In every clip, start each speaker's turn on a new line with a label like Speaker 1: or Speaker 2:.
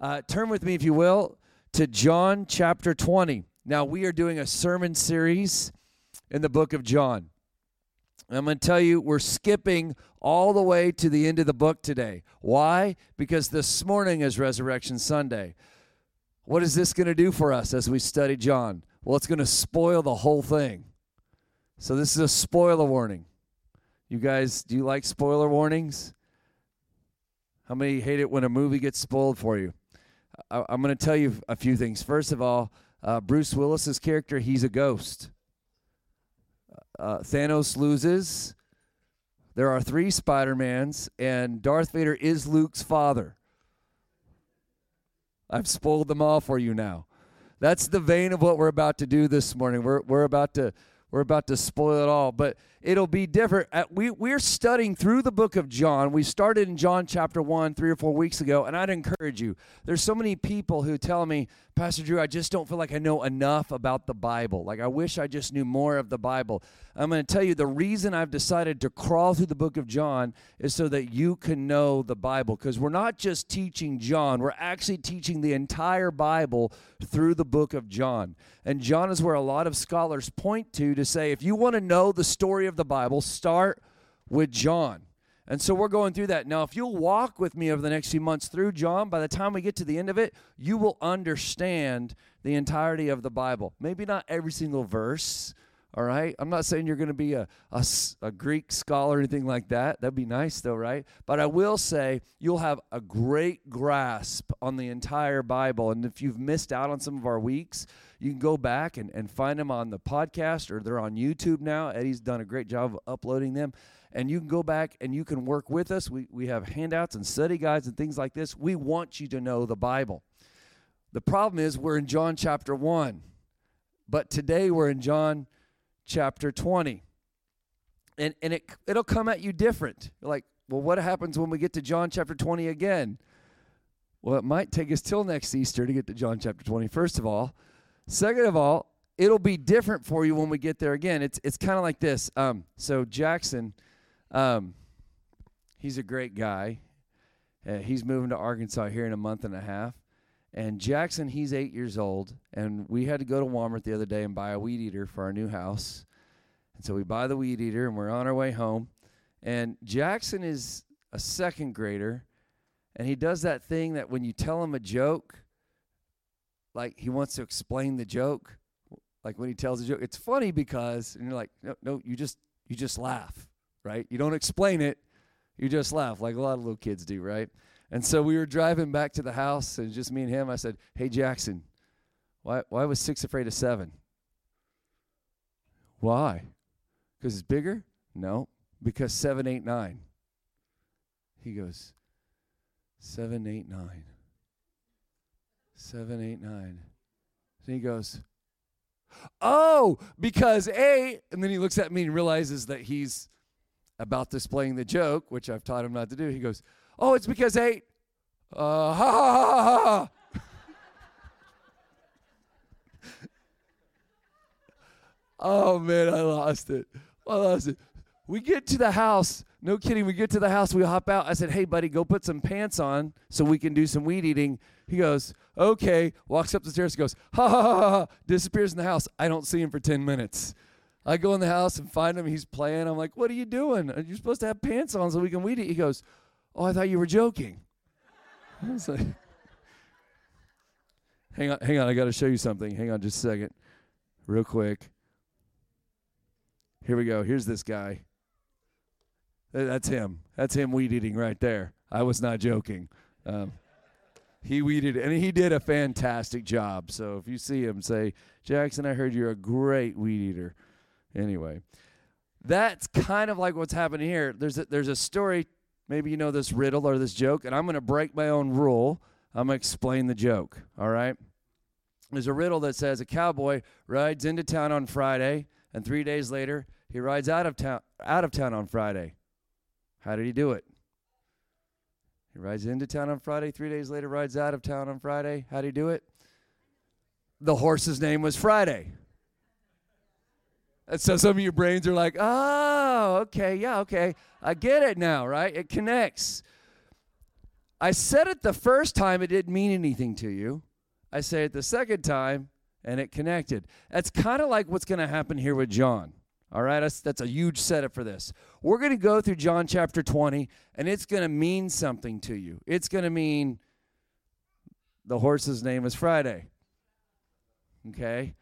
Speaker 1: Uh, turn with me, if you will, to John chapter 20. Now, we are doing a sermon series in the book of John. I'm going to tell you, we're skipping all the way to the end of the book today. Why? Because this morning is Resurrection Sunday. What is this going to do for us as we study John? Well, it's going to spoil the whole thing. So, this is a spoiler warning. You guys, do you like spoiler warnings? How many hate it when a movie gets spoiled for you? I, am going to tell you a few things. First of all, uh, Bruce Willis's character, he's a ghost. Uh, Thanos loses. There are three Spider-Mans, and Darth Vader is Luke's father. I've spoiled them all for you now. That's the vein of what we're about to do this morning. We're, we're about to we're about to spoil it all, but it'll be different. Uh, we, we're studying through the book of John. We started in John chapter 1 three or four weeks ago, and I'd encourage you. There's so many people who tell me, Pastor Drew, I just don't feel like I know enough about the Bible. Like, I wish I just knew more of the Bible. I'm going to tell you the reason I've decided to crawl through the book of John is so that you can know the Bible. Because we're not just teaching John, we're actually teaching the entire Bible through the book of John. And John is where a lot of scholars point to to say, if you want to know the story of the Bible, start with John. And so we're going through that. Now, if you'll walk with me over the next few months through John, by the time we get to the end of it, you will understand the entirety of the Bible. Maybe not every single verse, all right? I'm not saying you're going to be a, a, a, Greek scholar or anything like that. That'd be nice, though, right? But I will say you'll have a great grasp on the entire Bible. And if you've missed out on some of our weeks, you can go back and, and find them on the podcast or they're on YouTube now. Eddie's done a great job of uploading them and you can go back and you can work with us. We, we have handouts and study guides and things like this. We want you to know the Bible. The problem is we're in John chapter 1, but today we're in John chapter 20. And, and it, it'll come at you different. Like, well, what happens when we get to John chapter 20 again? Well, it might take us till next Easter to get to John chapter 20, first of all. Second of all, it'll be different for you when we get there again. It's, it's kind of like this. Um, so, Jackson um, he's a great guy. Uh, he's moving to Arkansas here in a month and a half. And Jackson, he's eight years old, and we had to go to Walmart the other day and buy a weed eater for our new house. And so we buy the weed eater, and we're on our way home. And Jackson is a second grader, and he does that thing that when you tell him a joke, like he wants to explain the joke, like when he tells a joke, it's funny because, and you're like, no, no, you just you just laugh right? You don't explain it, you just laugh like a lot of little kids do, right? And so we were driving back to the house, and just me and him. I said, "Hey Jackson, why why was six afraid of seven? Why? Because it's bigger? No, because seven, eight, nine. He goes, seven, eight, nine. Seven, eight, nine. And he goes, Oh, because eight. And then he looks at me and realizes that he's about displaying the joke, which I've taught him not to do, he goes, Oh, it's because eight. Uh, ha ha ha ha ha. oh man, I lost it. I lost it. We get to the house. No kidding. We get to the house. We hop out. I said, "Hey, buddy, go put some pants on so we can do some weed eating." He goes, "Okay." Walks up the stairs. Goes, "Ha ha ha ha!" Disappears in the house. I don't see him for ten minutes. I go in the house and find him. He's playing. I'm like, "What are you doing? You're supposed to have pants on so we can weed eat." He goes, "Oh, I thought you were joking." I was like, "Hang on, hang on. I got to show you something. Hang on, just a second, real quick. Here we go. Here's this guy. That's him. That's him weed eating right there. I was not joking. Um, he weeded, and he did a fantastic job. So if you see him, say, Jackson, I heard you're a great weed eater. Anyway, that's kind of like what's happening here. There's a, there's a story. Maybe you know this riddle or this joke, and I'm going to break my own rule. I'm going to explain the joke. All right. There's a riddle that says a cowboy rides into town on Friday, and three days later he rides out of town out of town on Friday. How did he do it? He rides into town on Friday. Three days later, rides out of town on Friday. How did he do it? The horse's name was Friday. And so some of your brains are like, oh, okay, yeah, okay. I get it now, right? It connects. I said it the first time, it didn't mean anything to you. I say it the second time, and it connected. That's kind of like what's going to happen here with John. All right, that's, that's a huge setup for this. We're going to go through John chapter 20, and it's going to mean something to you. It's going to mean the horse's name is Friday. Okay?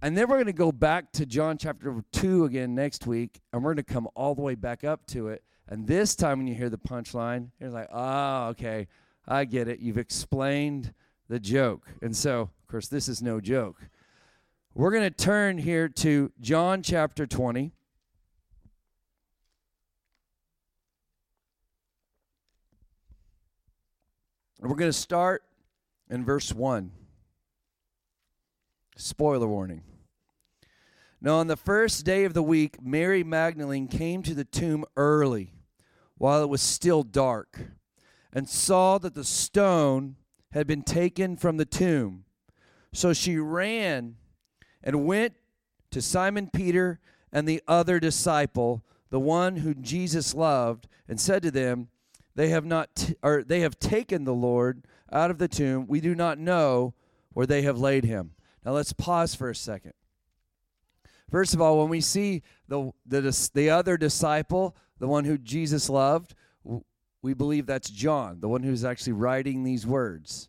Speaker 1: And then we're going to go back to John chapter 2 again next week, and we're going to come all the way back up to it. And this time, when you hear the punchline, you're like, oh, okay, I get it. You've explained the joke. And so, of course, this is no joke. We're going to turn here to John chapter 20. We're going to start in verse 1. Spoiler warning. Now, on the first day of the week, Mary Magdalene came to the tomb early, while it was still dark, and saw that the stone had been taken from the tomb. So she ran and went to Simon Peter and the other disciple, the one whom Jesus loved, and said to them, They have not t- or they have taken the Lord out of the tomb. We do not know where they have laid him. Now let's pause for a second. First of all, when we see the, the, the other disciple, the one who Jesus loved, we believe that's John, the one who's actually writing these words.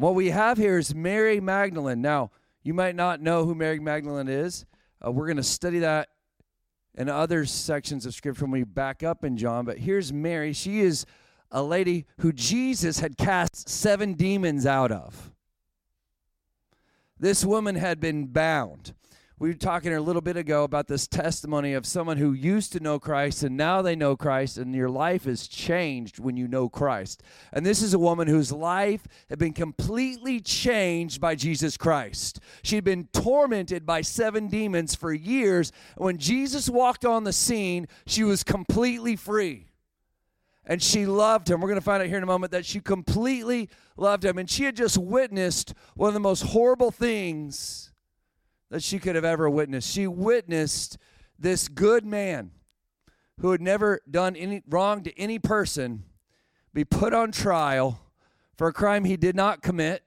Speaker 1: And what we have here is Mary Magdalene. Now, you might not know who Mary Magdalene is. Uh, we're going to study that in other sections of Scripture when we back up in John. But here's Mary. She is a lady who Jesus had cast seven demons out of. This woman had been bound. We were talking a little bit ago about this testimony of someone who used to know Christ and now they know Christ, and your life is changed when you know Christ. And this is a woman whose life had been completely changed by Jesus Christ. She'd been tormented by seven demons for years. When Jesus walked on the scene, she was completely free and she loved him. We're going to find out here in a moment that she completely loved him. And she had just witnessed one of the most horrible things that she could have ever witnessed. She witnessed this good man who had never done any wrong to any person be put on trial for a crime he did not commit.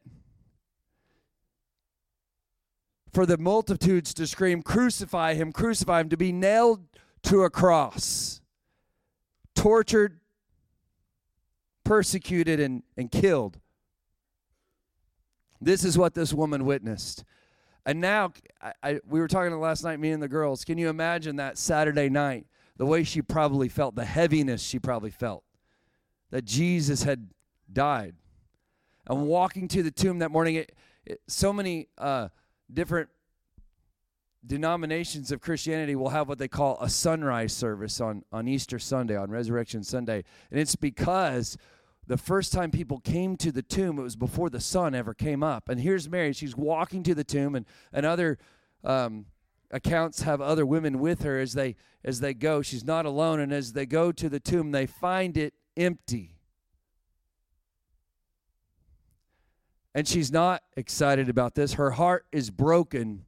Speaker 1: For the multitudes to scream, Crucify him, crucify him, to be nailed to a cross, tortured, persecuted, and, and killed. This is what this woman witnessed. And now, I, I, we were talking last night, me and the girls. Can you imagine that Saturday night? The way she probably felt, the heaviness she probably felt that Jesus had died. And walking to the tomb that morning, it, it, so many uh, different denominations of Christianity will have what they call a sunrise service on, on Easter Sunday, on Resurrection Sunday. And it's because the first time people came to the tomb, it was before the sun ever came up. And here's Mary. She's walking to the tomb, and, and other um, accounts have other women with her as they as they go. She's not alone, and as they go to the tomb, they find it empty. And she's not excited about this. Her heart is broken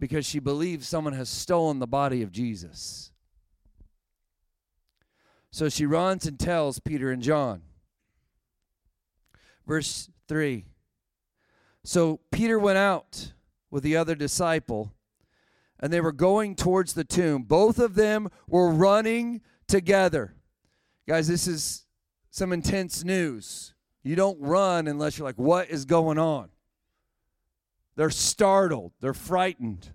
Speaker 1: because she believes someone has stolen the body of Jesus. So she runs and tells Peter and John. Verse 3 So Peter went out with the other disciple, and they were going towards the tomb. Both of them were running together. Guys, this is some intense news. You don't run unless you're like, what is going on? They're startled, they're frightened.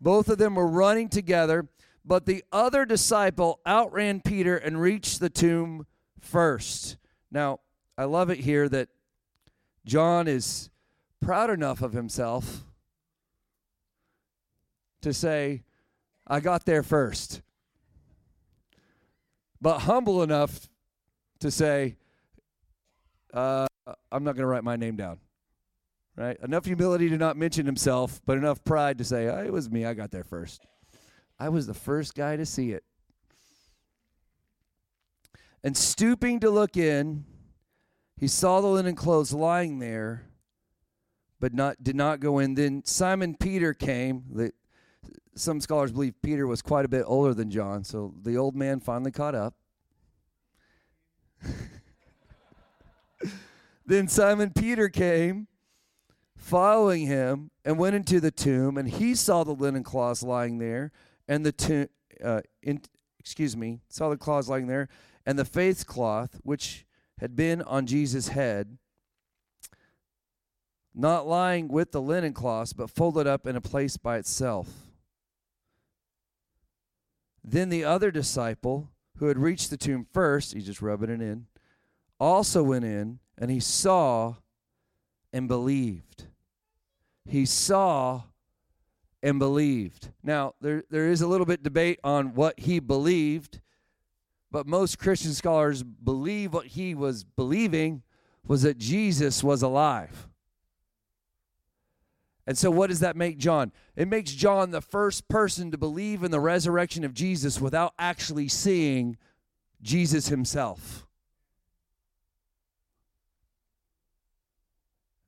Speaker 1: Both of them were running together, but the other disciple outran Peter and reached the tomb first. Now, I love it here that John is proud enough of himself to say, I got there first. But humble enough to say, uh, I'm not going to write my name down right? Enough humility to not mention himself, but enough pride to say, oh, it was me. I got there first. I was the first guy to see it. And stooping to look in, he saw the linen clothes lying there, but not did not go in. Then Simon Peter came. That some scholars believe Peter was quite a bit older than John, so the old man finally caught up. then Simon Peter came, following him, and went into the tomb, and he saw the linen cloths lying there, and the tomb, uh, excuse me, saw the cloths lying there, and the face cloth which had been on Jesus' head, not lying with the linen cloths, but folded up in a place by itself. Then the other disciple, who had reached the tomb first, he's just rubbing it in, also went in, and he saw and believed. He saw and believed. Now, there, there is a little bit debate on what he believed, but most Christian scholars believe what he was believing was that Jesus was alive. And so, what does that make John? It makes John the first person to believe in the resurrection of Jesus without actually seeing Jesus himself.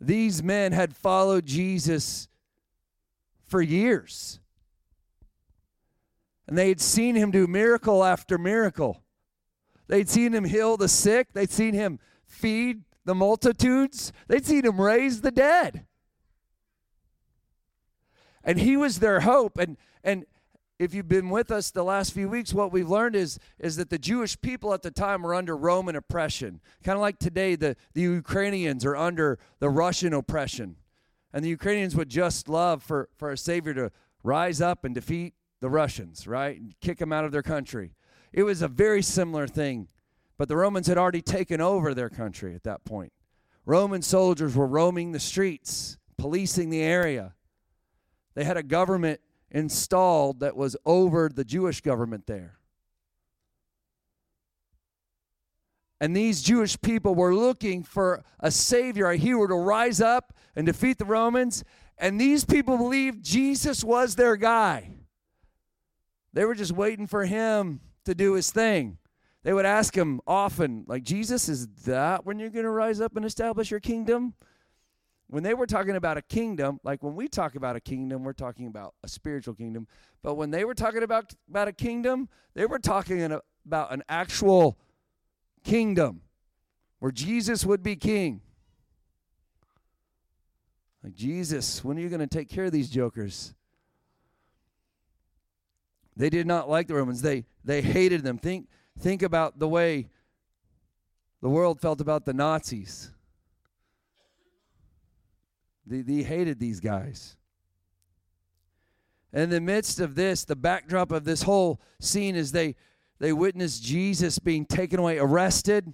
Speaker 1: These men had followed Jesus for years. And they had seen him do miracle after miracle. They'd seen him heal the sick, they'd seen him feed the multitudes, they'd seen him raise the dead. And he was their hope. And and if you've been with us the last few weeks, what we've learned is, is that the Jewish people at the time were under Roman oppression. Kind of like today, the, the Ukrainians are under the Russian oppression. And the Ukrainians would just love for, for a savior to rise up and defeat the Russians, right? And kick them out of their country. It was a very similar thing. But the Romans had already taken over their country at that point. Roman soldiers were roaming the streets, policing the area. They had a government installed that was over the Jewish government there. And these Jewish people were looking for a savior, a hero to rise up and defeat the Romans. And these people believed Jesus was their guy. They were just waiting for him to do his thing. They would ask him often, like, Jesus, is that when you're going to rise up and establish your kingdom? when they were talking about a kingdom, like when we talk about a kingdom, we're talking about a spiritual kingdom. But when they were talking about, about a kingdom, they were talking about an actual kingdom where Jesus would be king. Like, Jesus, when are you going to take care of these jokers? They did not like the Romans. They they hated them. Think think about the way the world felt about the Nazis. They, they hated these guys. in the midst of this, the backdrop of this whole scene is they they witnessed Jesus being taken away, arrested,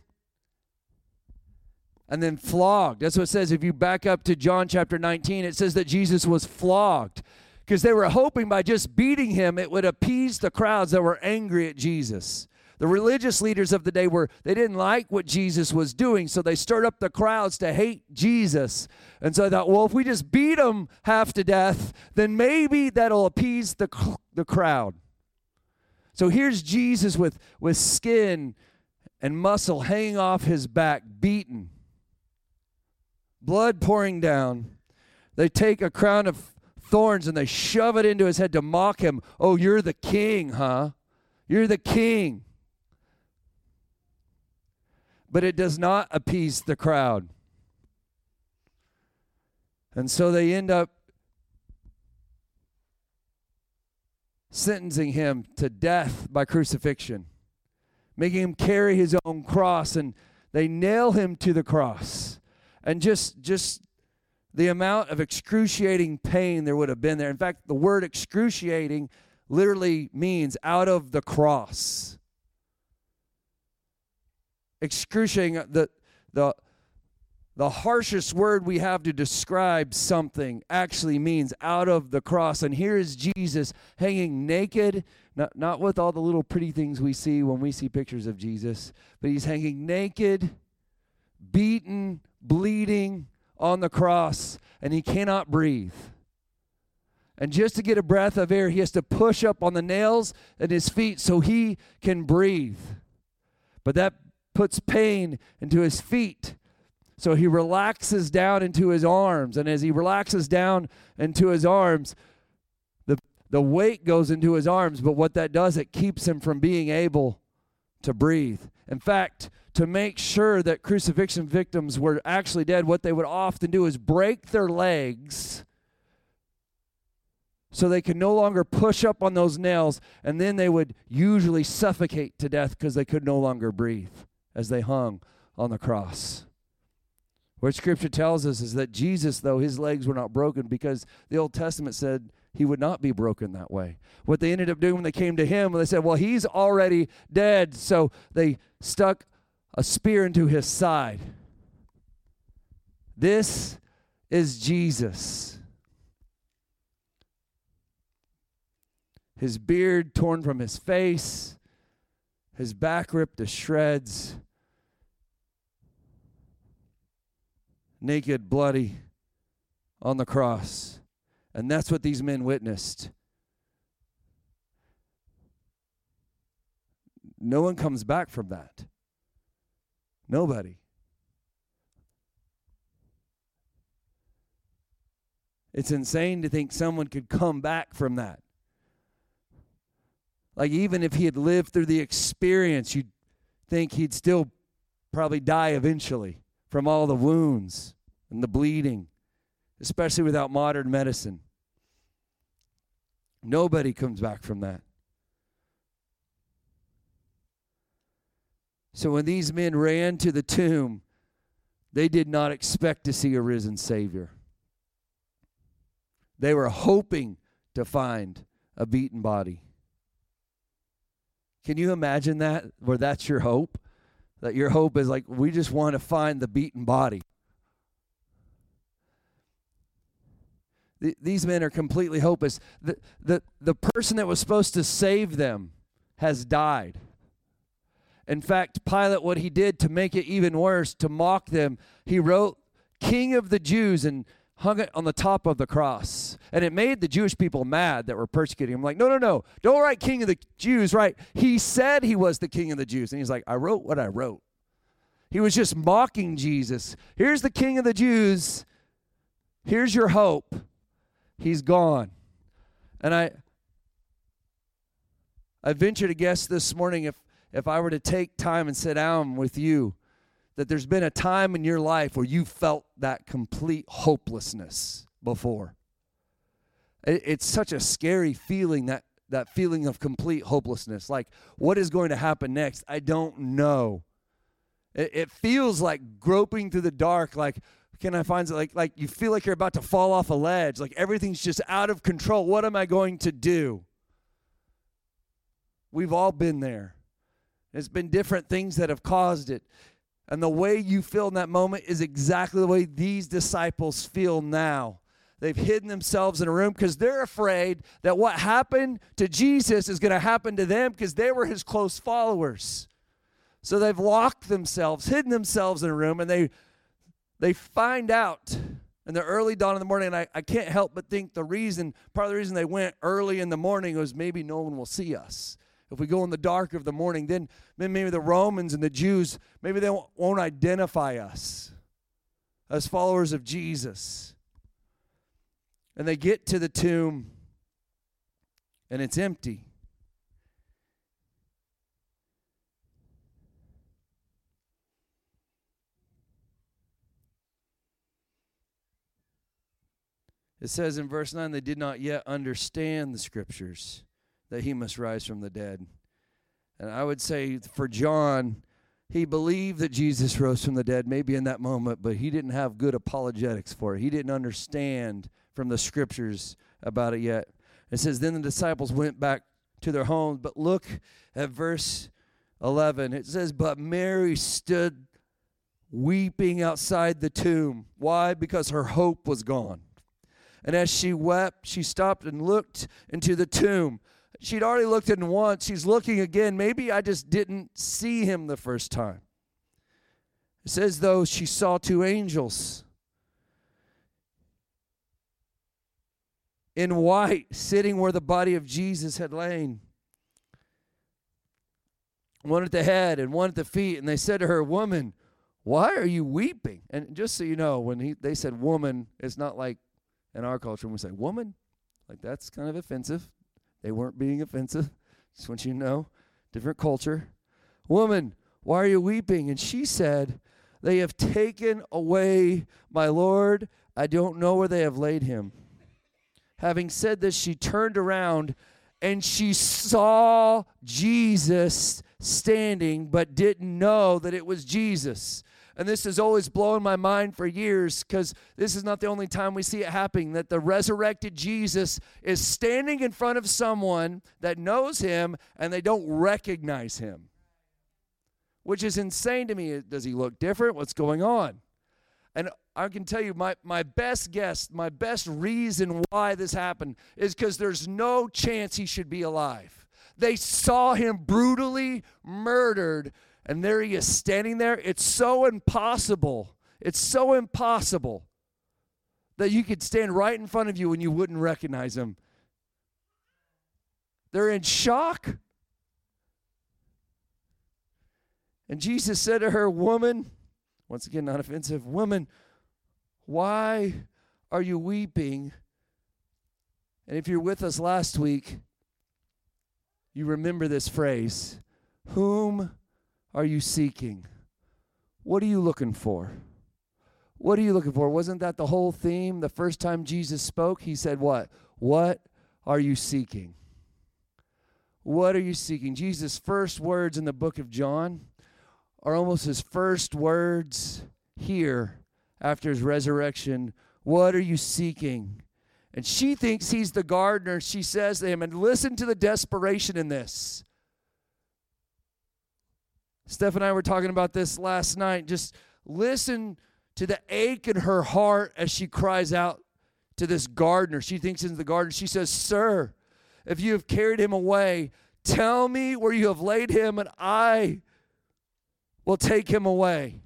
Speaker 1: and then flogged. That's what it says. If you back up to John chapter 19, it says that Jesus was flogged because they were hoping by just beating him, it would appease the crowds that were angry at Jesus. The religious leaders of the day were, they didn't like what Jesus was doing, so they stirred up the crowds to hate Jesus. And so I thought, well, if we just beat him half to death, then maybe that'll appease the, the crowd. So here's Jesus with, with skin and muscle hanging off his back, beaten, blood pouring down. They take a crown of thorns and they shove it into his head to mock him. Oh, you're the king, huh? You're the king but it does not appease the crowd. And so they end up sentencing him to death by crucifixion, making him carry his own cross, and they nail him to the cross. And just just the amount of excruciating pain there would have been there. In fact, the word excruciating literally means out of the cross excruciating uh, the the the harshest word we have to describe something actually means out of the cross. And here is Jesus hanging naked, not, not with all the little pretty things we see when we see pictures of Jesus, but he's hanging naked, beaten, bleeding on the cross, and he cannot breathe. And just to get a breath of air, he has to push up on the nails in his feet so he can breathe. But that puts pain into his feet. So he relaxes down into his arms. And as he relaxes down into his arms, the, the weight goes into his arms, but what that does, it keeps him from being able to breathe. In fact, to make sure that crucifixion victims were actually dead, what they would often do is break their legs so they could no longer push up on those nails, and then they would usually suffocate to death because they could no longer breathe as they hung on the cross. What Scripture tells us is that Jesus, though his legs were not broken, because the Old Testament said he would not be broken that way. What they ended up doing when they came to him, they said, Well, he's already dead. So they stuck a spear into his side. This is Jesus. His beard torn from his face, his back ripped to shreds, naked, bloody on the cross. And that's what these men witnessed. No one comes back from that. Nobody. It's insane to think someone could come back from that. Like, even if he had lived through the experience, you'd think he'd still probably die eventually from all the wounds and the bleeding, especially without modern medicine. Nobody comes back from that. So when these men ran to the tomb, they did not expect to see a risen Savior. They were hoping to find a beaten body. Can you imagine that? Where that's your hope? That your hope is like, we just want to find the beaten body. these men are completely hopeless. The, the, the person that was supposed to save them has died. In fact, Pilate, what he did to make it even worse, to mock them, he wrote, King of the Jews, and hung it on the top of the cross. And it made the Jewish people mad that were persecuting him. Like, no, no, no, don't write King of the Jews, right? He said he was the King of the Jews. And he's like, I wrote what I wrote. He was just mocking Jesus. Here's the King of the Jews. Here's your hope. He's gone. And I I venture to guess this morning if if I were to take time and sit down with you that there's been a time in your life where you felt that complete hopelessness before. It, it's such a scary feeling that that feeling of complete hopelessness. Like, what is going to happen next? I don't know. It, it feels like groping through the dark. Like, can I find like like you feel like you're about to fall off a ledge. Like everything's just out of control. What am I going to do? We've all been there. It's been different things that have caused it. And the way you feel in that moment is exactly the way these disciples feel now. They've hidden themselves in a room because they're afraid that what happened to Jesus is going to happen to them because they were his close followers. So they've locked themselves, hidden themselves in a room, and they they find out in the early dawn of the morning. And I, I can't help but think the reason, part of the reason they went early in the morning was maybe no one will see us. If we go in the dark of the morning, then maybe the Romans and the Jews, maybe they won't, identify us as followers of Jesus. And they get to the tomb and it's empty. It says in verse 9, they did not yet understand the scriptures that he must rise from the dead. And I would say for John, he believed that Jesus rose from the dead, maybe in that moment, but he didn't have good apologetics for it. He didn't understand from the scriptures about it yet. It says, Then the disciples went back to their homes. But look at verse 11. It says, But Mary stood weeping outside the tomb. Why? Because her hope was gone. And as she wept, she stopped and looked into the tomb. She'd already looked at him once. She's looking again. Maybe I just didn't see him the first time. It says, though, she saw two angels in white sitting where the body of Jesus had lain. One at the head and one at the feet. And they said to her, Woman, why are you weeping? And just so you know, when he, they said woman, it's not like in our culture when we say woman, like that's kind of offensive. They weren't being offensive. Just want you to know, different culture. Woman, why are you weeping? And she said, They have taken away my Lord. I don't know where they have laid him. Having said this, she turned around and she saw Jesus standing, but didn't know that it was Jesus. And this has always blown my mind for years because this is not the only time we see it happening that the resurrected Jesus is standing in front of someone that knows him and they don't recognize him, which is insane to me. Does he look different? What's going on? And I can tell you, my, my best guess, my best reason why this happened is because there's no chance he should be alive. They saw him brutally murdered, and there he is standing there. It's so impossible. It's so impossible that you could stand right in front of you and you wouldn't recognize him. They're in shock. And Jesus said to her, Woman, once again, not offensive, Woman, why are you weeping? And if you're with us last week, you remember this phrase Whom are you seeking? What are you looking for? What are you looking for? Wasn't that the whole theme? The first time Jesus spoke, he said, What? What are you seeking? What are you seeking? Jesus' first words in the book of John are almost his first words here after his resurrection. What are you seeking? And she thinks he's the gardener. She says to him, and listen to the desperation in this. Steph and I were talking about this last night. Just listen to the ache in her heart as she cries out to this gardener. She thinks he's the garden. She says, Sir, if you have carried him away, tell me where you have laid him, and I will take him away.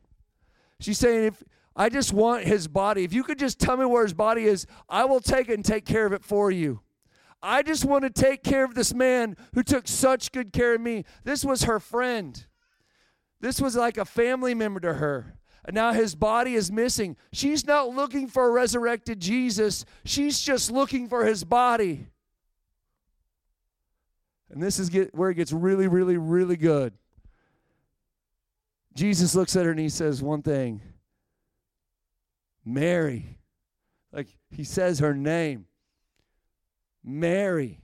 Speaker 1: She's saying, if I just want his body. If you could just tell me where his body is, I will take it and take care of it for you. I just want to take care of this man who took such good care of me. This was her friend. This was like a family member to her. And now his body is missing. She's not looking for a resurrected Jesus, she's just looking for his body. And this is get, where it gets really, really, really good. Jesus looks at her and he says one thing Mary. Like he says her name. Mary.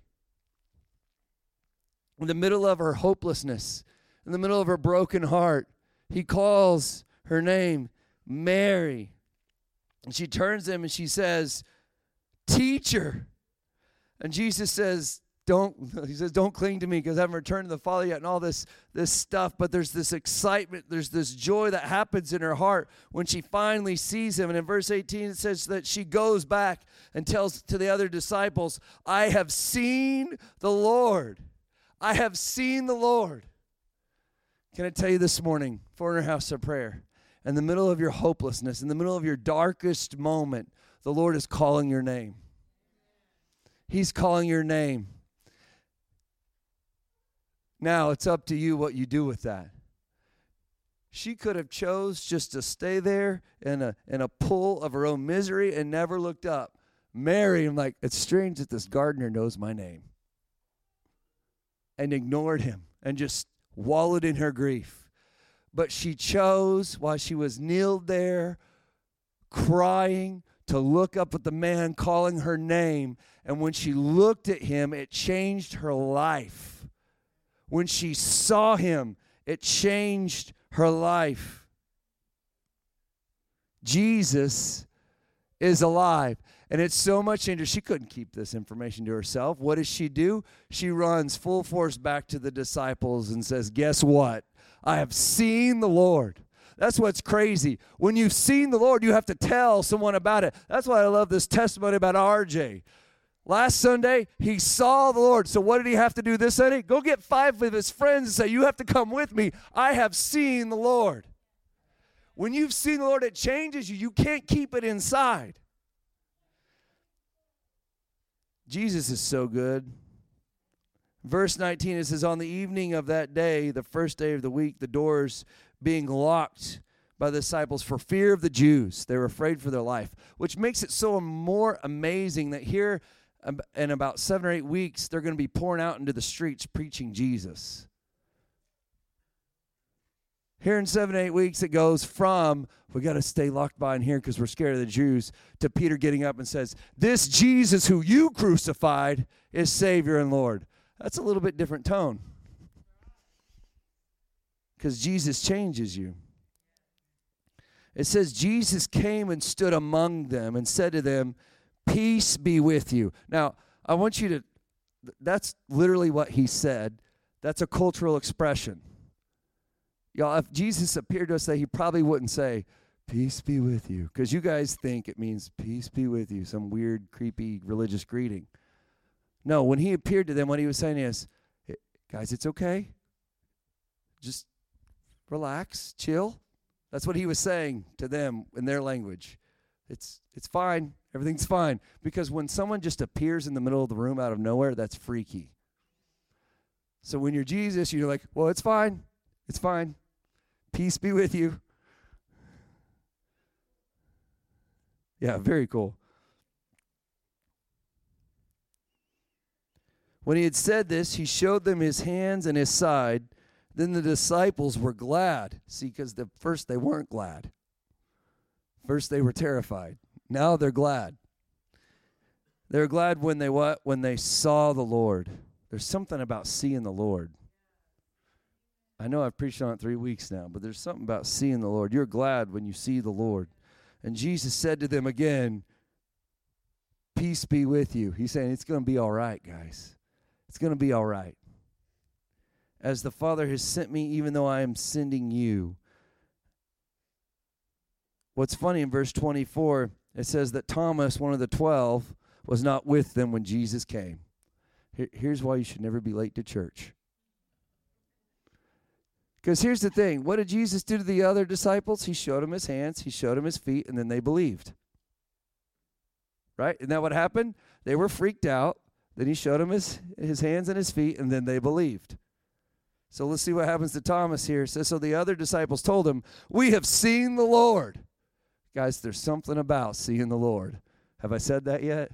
Speaker 1: In the middle of her hopelessness, in the middle of her broken heart, he calls her name Mary. And she turns to him and she says, Teacher. And Jesus says, don't he says don't cling to me because i haven't returned to the father yet and all this this stuff but there's this excitement there's this joy that happens in her heart when she finally sees him and in verse 18 it says that she goes back and tells to the other disciples i have seen the lord i have seen the lord can i tell you this morning foreigner house of prayer in the middle of your hopelessness in the middle of your darkest moment the lord is calling your name he's calling your name now it's up to you what you do with that. She could have chose just to stay there in a in a pool of her own misery and never looked up. Mary, I'm like, it's strange that this gardener knows my name. And ignored him and just wallowed in her grief. But she chose while she was kneeled there, crying, to look up at the man calling her name. And when she looked at him, it changed her life when she saw him, it changed her life. Jesus is alive. And it's so much interest. She couldn't keep this information to herself. What does she do? She runs full force back to the disciples and says, Guess what? I have seen the Lord. That's what's crazy. When you've seen the Lord, you have to tell someone about it. That's why I love this testimony about RJ. Last Sunday, he saw the Lord. So, what did he have to do this Sunday? Go get five of his friends and say, You have to come with me. I have seen the Lord. When you've seen the Lord, it changes you. You can't keep it inside. Jesus is so good. Verse 19, it says, On the evening of that day, the first day of the week, the doors being locked by the disciples for fear of the Jews. They were afraid for their life, which makes it so more amazing that here in about seven or eight weeks, they're going to be pouring out into the streets preaching Jesus. Here in seven, eight weeks, it goes from, we got to stay locked behind here because we're scared of the Jews, to Peter getting up and says, This Jesus who you crucified is Savior and Lord. That's a little bit different tone because Jesus changes you. It says, Jesus came and stood among them and said to them, Peace be with you. Now, I want you to, that's literally what he said. That's a cultural expression. Y'all, if Jesus appeared to us, today, he probably wouldn't say, Peace be with you. Because you guys think it means peace be with you, some weird, creepy religious greeting. No, when he appeared to them, what he was saying is, Guys, it's okay. Just relax, chill. That's what he was saying to them in their language. It's it's fine. Everything's fine. Because when someone just appears in the middle of the room out of nowhere, that's freaky. So when you're Jesus, you're like, well, it's fine. It's fine. Peace be with you. Yeah, very cool. When he had said this, he showed them his hands and his side. Then the disciples were glad. See, because the first they weren't glad. First they were terrified. Now they're glad. They're glad when they what? When they saw the Lord. There's something about seeing the Lord. I know I've preached on it three weeks now, but there's something about seeing the Lord. You're glad when you see the Lord. And Jesus said to them again, Peace be with you. He's saying, It's going to be all right, guys. It's going to be all right. As the Father has sent me, even though I am sending you. What's funny in verse 24, it says that Thomas, one of the twelve, was not with them when Jesus came. Here's why you should never be late to church. Because here's the thing what did Jesus do to the other disciples? He showed them his hands, he showed them his feet, and then they believed. Right? Isn't that what happened? They were freaked out. Then he showed them his, his hands and his feet, and then they believed. So let's see what happens to Thomas here. It says, So the other disciples told him, We have seen the Lord. Guys, there's something about seeing the Lord. Have I said that yet?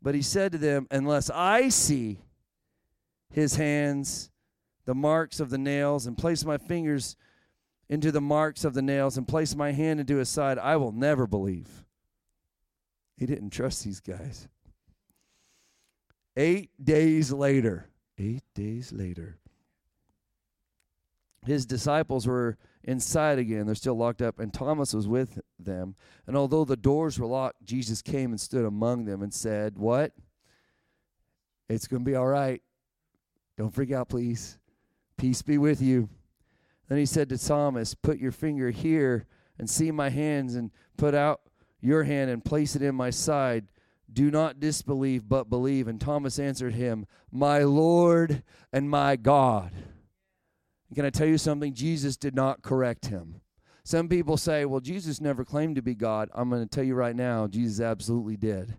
Speaker 1: But he said to them, Unless I see his hands the marks of the nails and place my fingers into the marks of the nails and place my hand into his side, I will never believe. He didn't trust these guys. Eight days later, eight days later, his disciples were inside again. They're still locked up, and Thomas was with them. And although the doors were locked, Jesus came and stood among them and said, What? It's going to be all right. Don't freak out, please. Peace be with you. Then he said to Thomas, Put your finger here and see my hands, and put out your hand and place it in my side. Do not disbelieve, but believe. And Thomas answered him, My Lord and my God. Can I tell you something? Jesus did not correct him. Some people say, well, Jesus never claimed to be God. I'm going to tell you right now, Jesus absolutely did.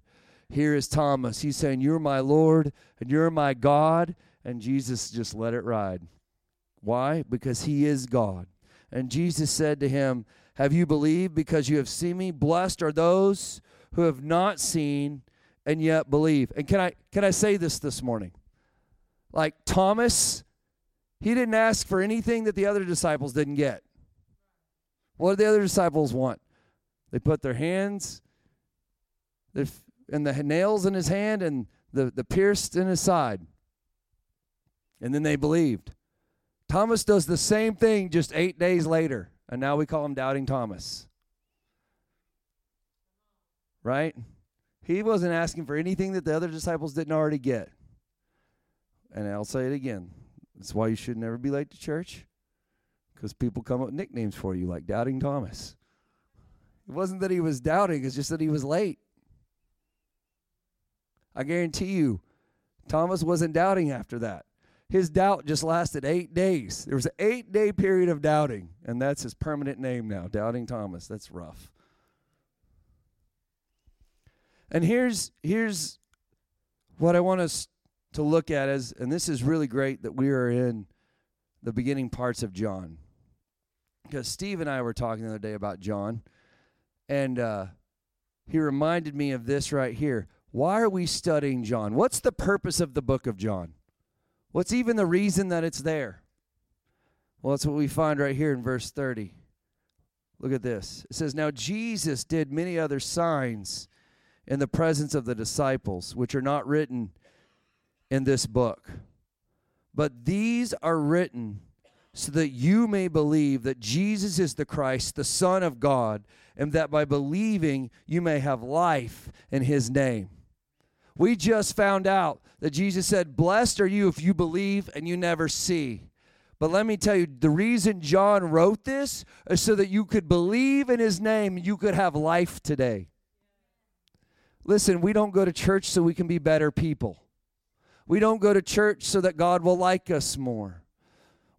Speaker 1: Here is Thomas. He's saying, You're my Lord and you're my God. And Jesus just let it ride. Why? Because he is God. And Jesus said to him, Have you believed because you have seen me? Blessed are those who have not seen and yet believe. And can I can I say this this morning? Like Thomas, he didn't ask for anything that the other disciples didn't get. What did the other disciples want? They put their hands and the nails in his hand and the, the pierced in his side. And then they believed. Thomas does the same thing just eight days later, and now we call him Doubting Thomas. Right? He wasn't asking for anything that the other disciples didn't already get. And I'll say it again. That's why you should never be late to church. Because people come up with nicknames for you, like Doubting Thomas. It wasn't that he was doubting, it's just that he was late. I guarantee you, Thomas wasn't doubting after that. His doubt just lasted eight days. There was an eight day period of doubting, and that's his permanent name now, Doubting Thomas. That's rough. And here's here's what I want us to look at is, and this is really great that we are in the beginning parts of John, because Steve and I were talking the other day about John, and uh, he reminded me of this right here. Why are we studying John? What's the purpose of the book of John? What's even the reason that it's there? Well, that's what we find right here in verse 30. Look at this. It says, Now Jesus did many other signs in the presence of the disciples, which are not written in this book. But these are written so that you may believe that Jesus is the Christ, the Son of God, and that by believing you may have life in his name. We just found out that Jesus said, Blessed are you if you believe and you never see. But let me tell you, the reason John wrote this is so that you could believe in his name you could have life today. Listen, we don't go to church so we can be better people. We don't go to church so that God will like us more.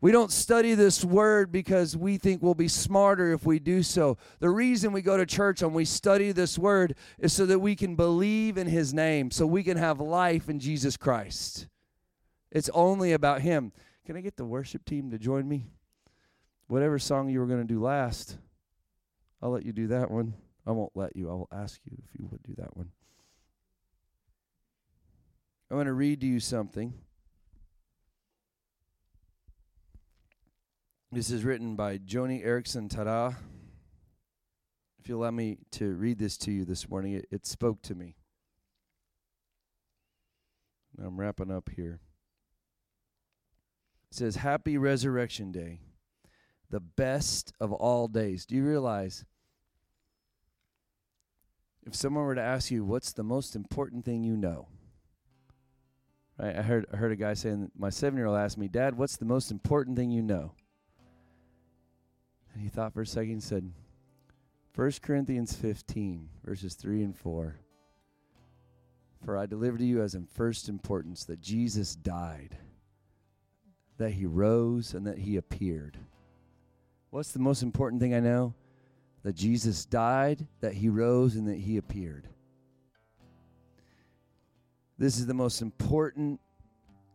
Speaker 1: We don't study this word because we think we'll be smarter if we do so. The reason we go to church and we study this word is so that we can believe in his name, so we can have life in Jesus Christ. It's only about him. Can I get the worship team to join me? Whatever song you were going to do last, I'll let you do that one. I won't let you. I will ask you if you would do that one. I want to read to you something. This is written by Joni Eareckson Tada. If you'll allow me to read this to you this morning, it, it spoke to me. I'm wrapping up here. It says, Happy Resurrection Day, the best of all days. Do you realize if someone were to ask you, What's the most important thing you know? Right? I heard, I heard a guy saying, My seven year old asked me, Dad, what's the most important thing you know? And he thought for a second and said, 1 Corinthians 15, verses 3 and 4. For I deliver to you as in first importance that Jesus died, that he rose, and that he appeared. What's the most important thing I know? That Jesus died, that he rose, and that he appeared. This is the most important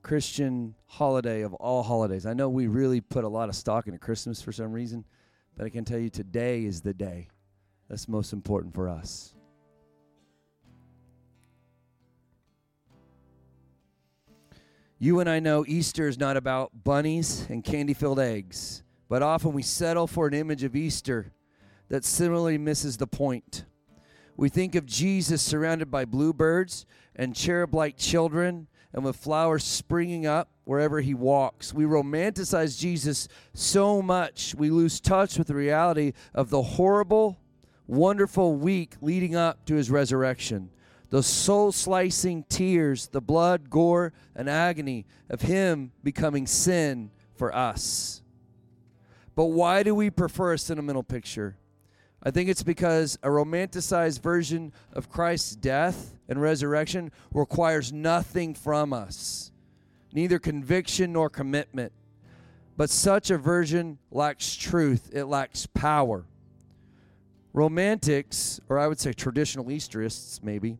Speaker 1: Christian holiday of all holidays. I know we really put a lot of stock into Christmas for some reason. But I can tell you today is the day that's most important for us. You and I know Easter is not about bunnies and candy filled eggs, but often we settle for an image of Easter that similarly misses the point. We think of Jesus surrounded by bluebirds and cherub like children and with flowers springing up wherever he walks. We romanticize Jesus so much, we lose touch with the reality of the horrible, wonderful week leading up to his resurrection. The soul slicing tears, the blood, gore, and agony of him becoming sin for us. But why do we prefer a sentimental picture? I think it's because a romanticized version of Christ's death and resurrection requires nothing from us, neither conviction nor commitment. But such a version lacks truth, it lacks power. Romantics, or I would say traditional Easterists maybe,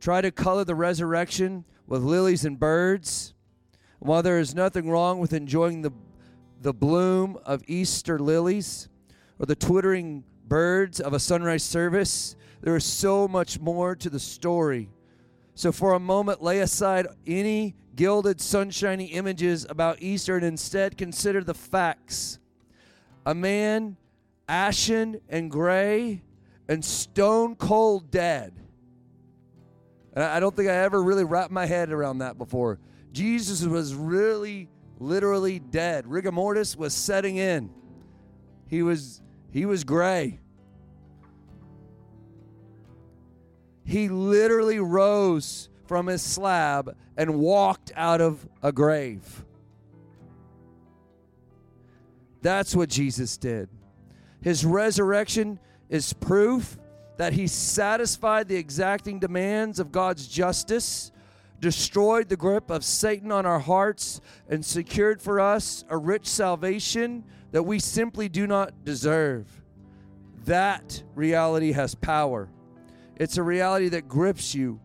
Speaker 1: try to color the resurrection with lilies and birds. While there is nothing wrong with enjoying the, the bloom of Easter lilies or the twittering birds of a sunrise service. There is so much more to the story. So, for a moment, lay aside any gilded, sunshiny images about Easter and instead consider the facts. A man, ashen and gray and stone cold dead. And I don't think I ever really wrapped my head around that before. Jesus was really, literally dead. Rigor mortis was setting in. He was he was gray. He literally rose from his slab and walked out of a grave. That's what Jesus did. His resurrection is proof that he satisfied the exacting demands of God's justice, destroyed the grip of Satan on our hearts, and secured for us a rich salvation that we simply do not deserve. That reality has power. It's a reality that grips you.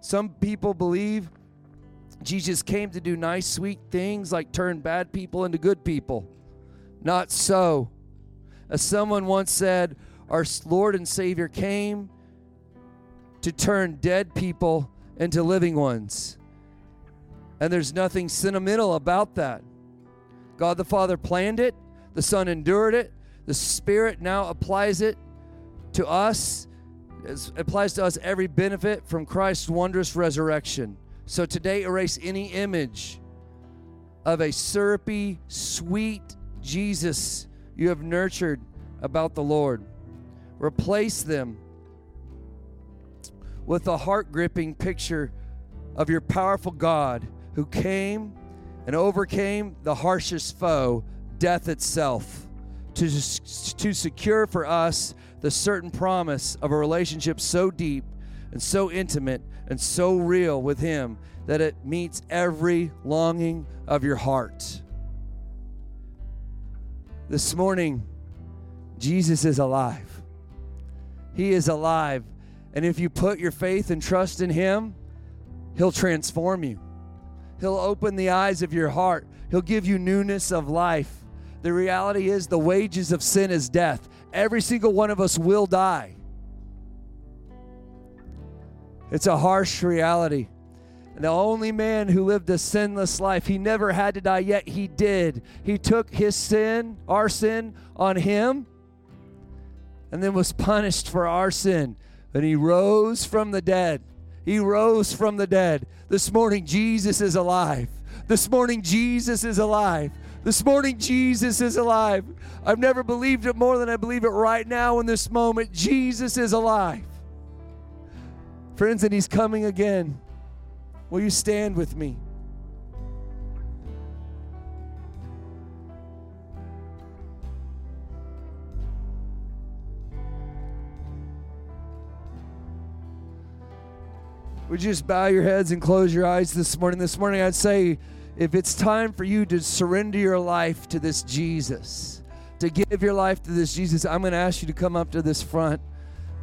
Speaker 1: Some people believe Jesus came to do nice, sweet things like turn bad people into good people. Not so. As someone once said, our Lord and Savior came to turn dead people into living ones. And there's nothing sentimental about that. God the Father planned it, the Son endured it, the Spirit now applies it to us. It applies to us every benefit from Christ's wondrous resurrection. So today, erase any image of a syrupy, sweet Jesus you have nurtured about the Lord. Replace them with a heart gripping picture of your powerful God who came and overcame the harshest foe, death itself, to, to secure for us the certain promise of a relationship so deep and so intimate and so real with Him that it meets every longing of your heart. This morning, Jesus is alive. He is alive. And if you put your faith and trust in Him, He'll transform you. He'll open the eyes of your heart. He'll give you newness of life. The reality is, the wages of sin is death. Every single one of us will die. It's a harsh reality. And the only man who lived a sinless life, he never had to die, yet he did. He took his sin, our sin, on him, and then was punished for our sin. And he rose from the dead. He rose from the dead. This morning, Jesus is alive. This morning, Jesus is alive. This morning, Jesus is alive. I've never believed it more than I believe it right now in this moment. Jesus is alive. Friends, and He's coming again. Will you stand with me? Would you just bow your heads and close your eyes this morning? This morning, I'd say if it's time for you to surrender your life to this Jesus, to give your life to this Jesus, I'm going to ask you to come up to this front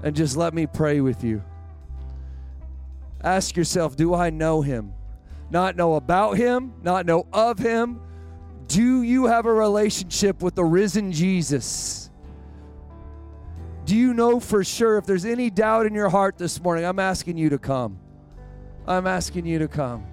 Speaker 1: and just let me pray with you. Ask yourself Do I know him? Not know about him, not know of him. Do you have a relationship with the risen Jesus? Do you know for sure if there's any doubt in your heart this morning? I'm asking you to come. I'm asking you to come.